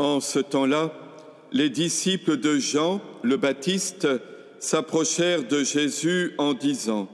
En ce temps-là, les disciples de Jean le Baptiste s'approchèrent de Jésus en disant,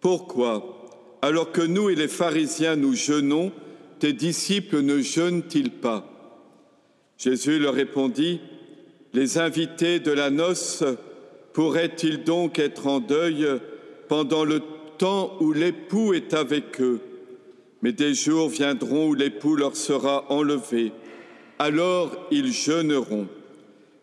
Pourquoi, alors que nous et les pharisiens nous jeûnons, tes disciples ne jeûnent-ils pas? Jésus leur répondit, Les invités de la noce pourraient-ils donc être en deuil pendant le temps où l'époux est avec eux? Mais des jours viendront où l'époux leur sera enlevé, alors ils jeûneront.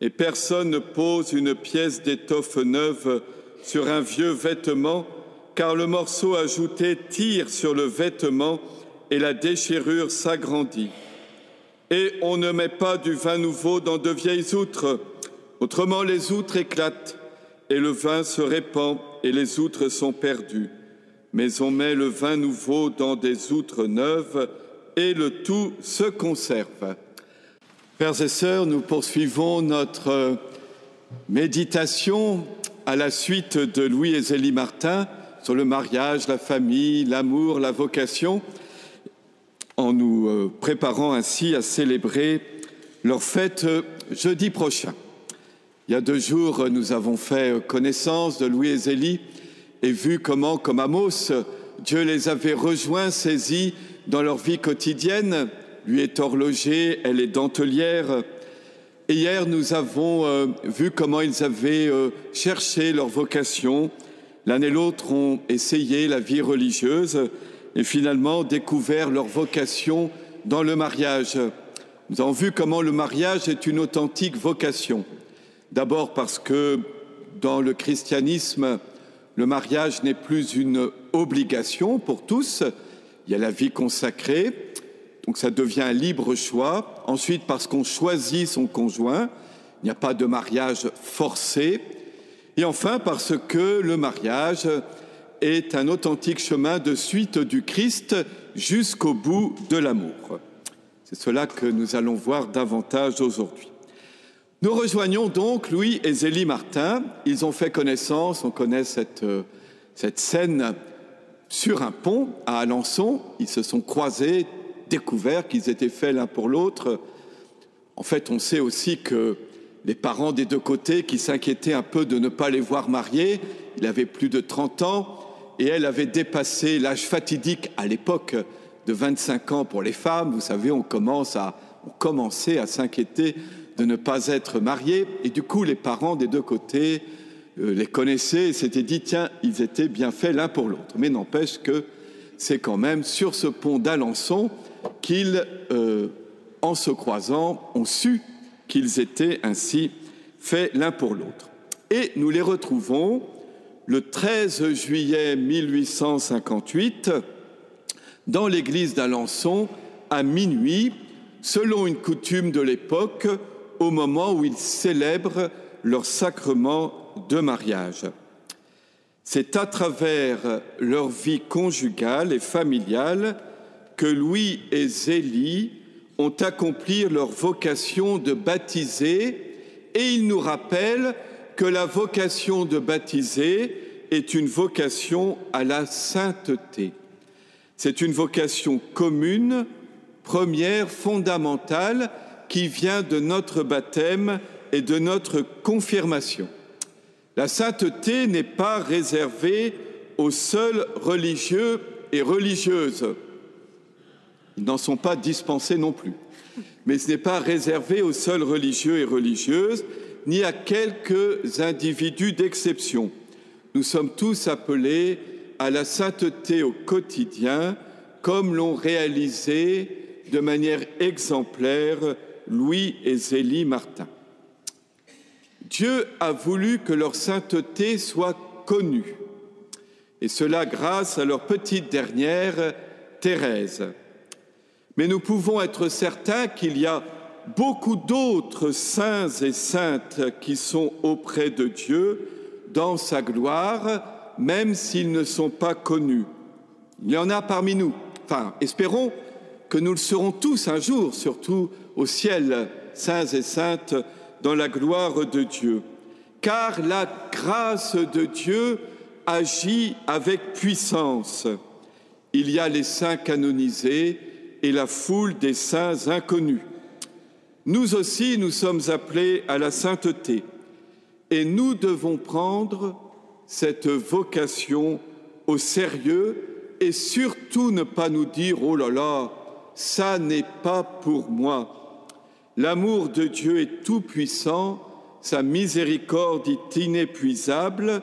Et personne ne pose une pièce d'étoffe neuve sur un vieux vêtement, car le morceau ajouté tire sur le vêtement et la déchirure s'agrandit. Et on ne met pas du vin nouveau dans de vieilles outres, autrement les outres éclatent et le vin se répand et les outres sont perdues. Mais on met le vin nouveau dans des outres neuves et le tout se conserve. Pères et sœurs, nous poursuivons notre méditation à la suite de Louis et Zélie Martin sur le mariage, la famille, l'amour, la vocation en nous euh, préparant ainsi à célébrer leur fête euh, jeudi prochain. Il y a deux jours, nous avons fait euh, connaissance de Louis et Zélie et vu comment, comme Amos, Dieu les avait rejoints, saisis dans leur vie quotidienne. Lui est horloger, elle est dentelière. Et hier, nous avons vu comment ils avaient cherché leur vocation. L'un et l'autre ont essayé la vie religieuse et finalement découvert leur vocation dans le mariage. Nous avons vu comment le mariage est une authentique vocation. D'abord parce que dans le christianisme, le mariage n'est plus une obligation pour tous. Il y a la vie consacrée, donc ça devient un libre choix. Ensuite, parce qu'on choisit son conjoint, il n'y a pas de mariage forcé. Et enfin, parce que le mariage est un authentique chemin de suite du Christ jusqu'au bout de l'amour. C'est cela que nous allons voir davantage aujourd'hui. Nous rejoignons donc Louis et Zélie Martin. Ils ont fait connaissance, on connaît cette, cette scène sur un pont à Alençon. Ils se sont croisés, découverts qu'ils étaient faits l'un pour l'autre. En fait, on sait aussi que les parents des deux côtés qui s'inquiétaient un peu de ne pas les voir mariés, il avait plus de 30 ans, et elle avait dépassé l'âge fatidique à l'époque de 25 ans pour les femmes. Vous savez, on commence à on commençait à s'inquiéter de ne pas être mariés et du coup les parents des deux côtés euh, les connaissaient et s'étaient dit tiens ils étaient bien faits l'un pour l'autre. Mais n'empêche que c'est quand même sur ce pont d'Alençon qu'ils, euh, en se croisant, ont su qu'ils étaient ainsi faits l'un pour l'autre. Et nous les retrouvons le 13 juillet 1858 dans l'église d'Alençon à minuit, selon une coutume de l'époque, au moment où ils célèbrent leur sacrement de mariage. C'est à travers leur vie conjugale et familiale que Louis et Zélie ont accompli leur vocation de baptiser et ils nous rappellent que la vocation de baptiser est une vocation à la sainteté. C'est une vocation commune, première, fondamentale, qui vient de notre baptême et de notre confirmation. La sainteté n'est pas réservée aux seuls religieux et religieuses. N'en sont pas dispensés non plus. Mais ce n'est pas réservé aux seuls religieux et religieuses, ni à quelques individus d'exception. Nous sommes tous appelés à la sainteté au quotidien, comme l'ont réalisé de manière exemplaire Louis et Zélie Martin. Dieu a voulu que leur sainteté soit connue, et cela grâce à leur petite dernière, Thérèse. Mais nous pouvons être certains qu'il y a beaucoup d'autres saints et saintes qui sont auprès de Dieu dans sa gloire, même s'ils ne sont pas connus. Il y en a parmi nous. Enfin, espérons que nous le serons tous un jour, surtout au ciel, saints et saintes, dans la gloire de Dieu. Car la grâce de Dieu agit avec puissance. Il y a les saints canonisés et la foule des saints inconnus. nous aussi nous sommes appelés à la sainteté et nous devons prendre cette vocation au sérieux et surtout ne pas nous dire oh là là, ça n'est pas pour moi. L'amour de Dieu est tout puissant, sa miséricorde est inépuisable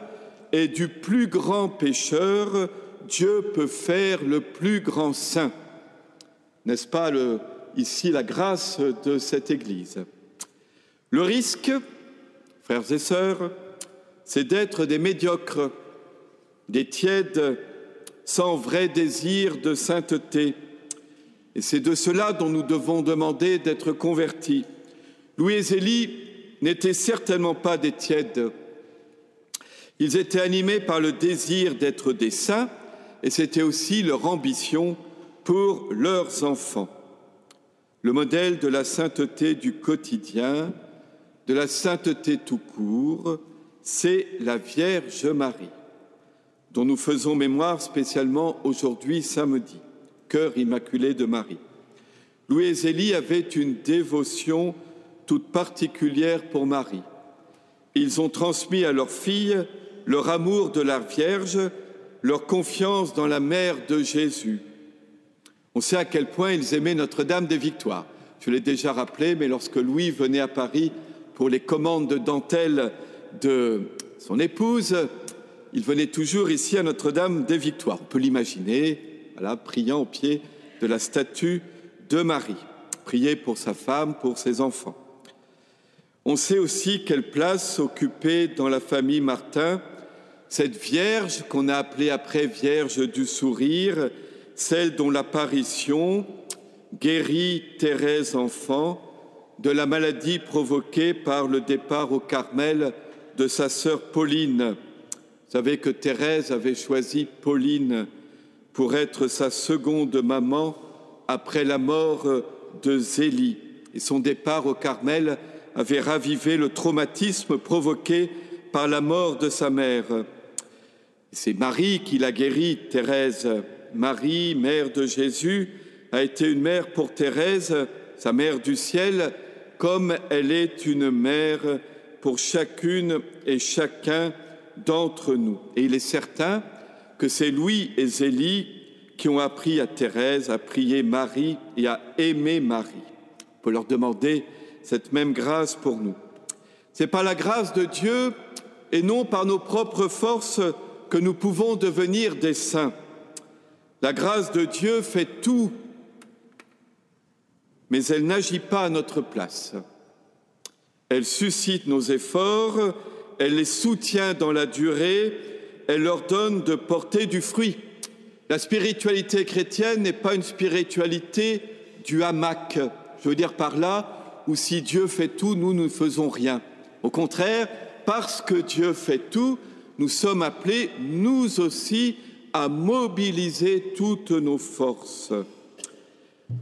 et du plus grand pécheur, Dieu peut faire le plus grand saint. N'est-ce pas ici la grâce de cette Église Le risque, frères et sœurs, c'est d'être des médiocres, des tièdes, sans vrai désir de sainteté. Et c'est de cela dont nous devons demander d'être convertis. Louis et Zélie n'étaient certainement pas des tièdes. Ils étaient animés par le désir d'être des saints et c'était aussi leur ambition pour leurs enfants. Le modèle de la sainteté du quotidien, de la sainteté tout court, c'est la Vierge Marie, dont nous faisons mémoire spécialement aujourd'hui samedi, cœur immaculé de Marie. Louis et Zélie avaient une dévotion toute particulière pour Marie. Ils ont transmis à leur fille leur amour de la Vierge, leur confiance dans la mère de Jésus. On sait à quel point ils aimaient Notre-Dame des Victoires. Je l'ai déjà rappelé, mais lorsque Louis venait à Paris pour les commandes de dentelle de son épouse, il venait toujours ici à Notre-Dame des Victoires. On peut l'imaginer, voilà, priant au pied de la statue de Marie, prier pour sa femme, pour ses enfants. On sait aussi quelle place occupait dans la famille Martin cette Vierge qu'on a appelée après Vierge du sourire, celle dont l'apparition guérit Thérèse enfant de la maladie provoquée par le départ au Carmel de sa sœur Pauline. Vous savez que Thérèse avait choisi Pauline pour être sa seconde maman après la mort de Zélie. Et son départ au Carmel avait ravivé le traumatisme provoqué par la mort de sa mère. C'est Marie qui l'a guérie, Thérèse. Marie, mère de Jésus, a été une mère pour Thérèse, sa mère du ciel, comme elle est une mère pour chacune et chacun d'entre nous. Et il est certain que c'est Louis et Zélie qui ont appris à Thérèse à prier Marie et à aimer Marie. On peut leur demander cette même grâce pour nous. C'est par la grâce de Dieu et non par nos propres forces que nous pouvons devenir des saints. La grâce de Dieu fait tout, mais elle n'agit pas à notre place. Elle suscite nos efforts, elle les soutient dans la durée, elle leur donne de porter du fruit. La spiritualité chrétienne n'est pas une spiritualité du hamac. Je veux dire par là, ou si Dieu fait tout, nous ne faisons rien. Au contraire, parce que Dieu fait tout, nous sommes appelés, nous aussi, à mobiliser toutes nos forces.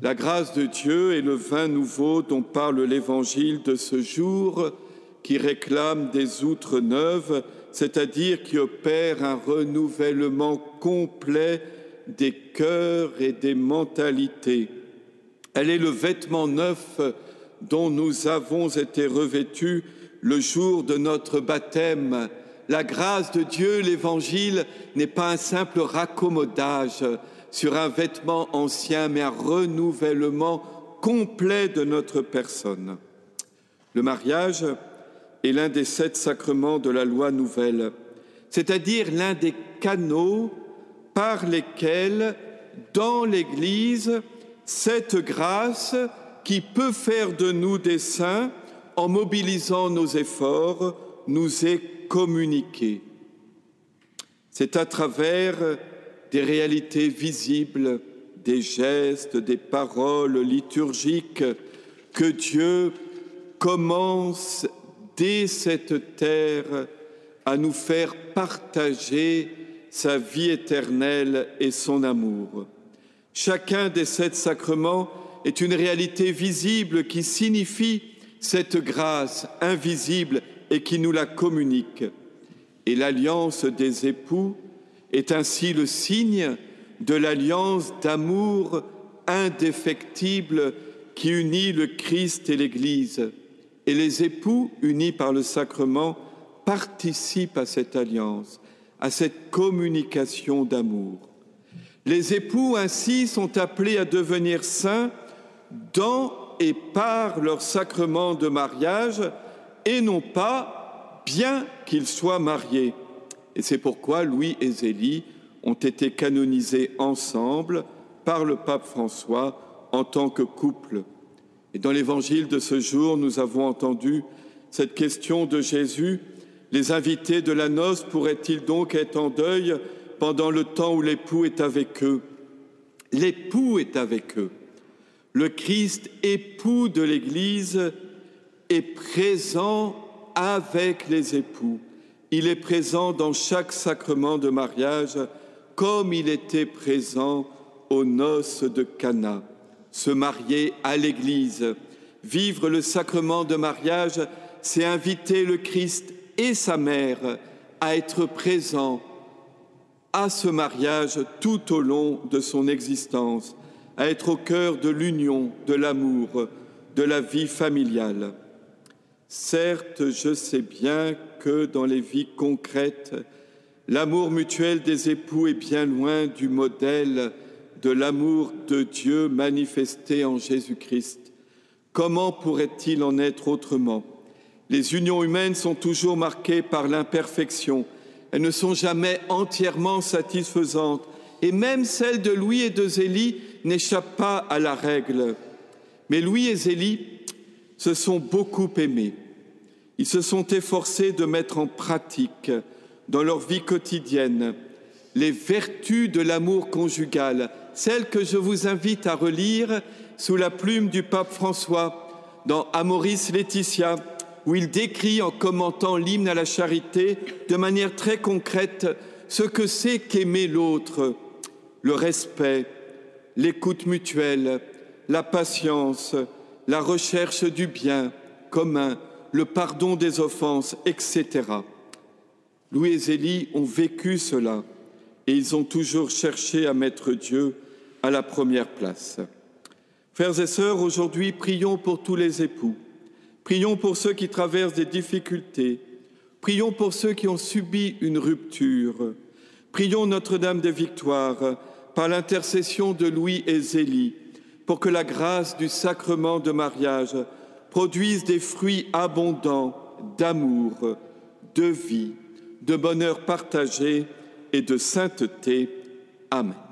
La grâce de Dieu est le vin nouveau dont parle l'Évangile de ce jour, qui réclame des outres neuves, c'est-à-dire qui opère un renouvellement complet des cœurs et des mentalités. Elle est le vêtement neuf dont nous avons été revêtus le jour de notre baptême. La grâce de Dieu, l'Évangile, n'est pas un simple raccommodage sur un vêtement ancien, mais un renouvellement complet de notre personne. Le mariage est l'un des sept sacrements de la loi nouvelle, c'est-à-dire l'un des canaux par lesquels, dans l'Église, cette grâce qui peut faire de nous des saints en mobilisant nos efforts, nous est communiqué. C'est à travers des réalités visibles, des gestes, des paroles liturgiques que Dieu commence dès cette terre à nous faire partager sa vie éternelle et son amour. Chacun des sept sacrements est une réalité visible qui signifie cette grâce invisible et qui nous la communique. Et l'alliance des époux est ainsi le signe de l'alliance d'amour indéfectible qui unit le Christ et l'Église. Et les époux, unis par le sacrement, participent à cette alliance, à cette communication d'amour. Les époux ainsi sont appelés à devenir saints dans et par leur sacrement de mariage et non pas bien qu'ils soient mariés. Et c'est pourquoi Louis et Zélie ont été canonisés ensemble par le pape François en tant que couple. Et dans l'évangile de ce jour, nous avons entendu cette question de Jésus. Les invités de la noce pourraient-ils donc être en deuil pendant le temps où l'époux est avec eux? L'époux est avec eux. Le Christ, époux de l'Église, est présent avec les époux. Il est présent dans chaque sacrement de mariage comme il était présent aux noces de Cana. Se marier à l'Église, vivre le sacrement de mariage, c'est inviter le Christ et sa mère à être présents à ce mariage tout au long de son existence, à être au cœur de l'union, de l'amour, de la vie familiale. Certes, je sais bien que dans les vies concrètes, l'amour mutuel des époux est bien loin du modèle de l'amour de Dieu manifesté en Jésus-Christ. Comment pourrait-il en être autrement? Les unions humaines sont toujours marquées par l'imperfection, elles ne sont jamais entièrement satisfaisantes, et même celle de Louis et de Zélie n'échappe pas à la règle. Mais Louis et Zélie se sont beaucoup aimés. Ils se sont efforcés de mettre en pratique dans leur vie quotidienne les vertus de l'amour conjugal, celles que je vous invite à relire sous la plume du pape François dans Amoris Laetitia, où il décrit en commentant l'hymne à la charité de manière très concrète ce que c'est qu'aimer l'autre, le respect, l'écoute mutuelle, la patience, la recherche du bien commun, le pardon des offenses, etc. Louis et Zélie ont vécu cela et ils ont toujours cherché à mettre Dieu à la première place. Frères et sœurs, aujourd'hui, prions pour tous les époux Prions pour ceux qui traversent des difficultés. Prions pour ceux qui ont subi une rupture. Prions Notre-Dame de Victoire par l'intercession de Louis et Zélie pour que la grâce du sacrement de mariage produise des fruits abondants d'amour, de vie, de bonheur partagé et de sainteté. Amen.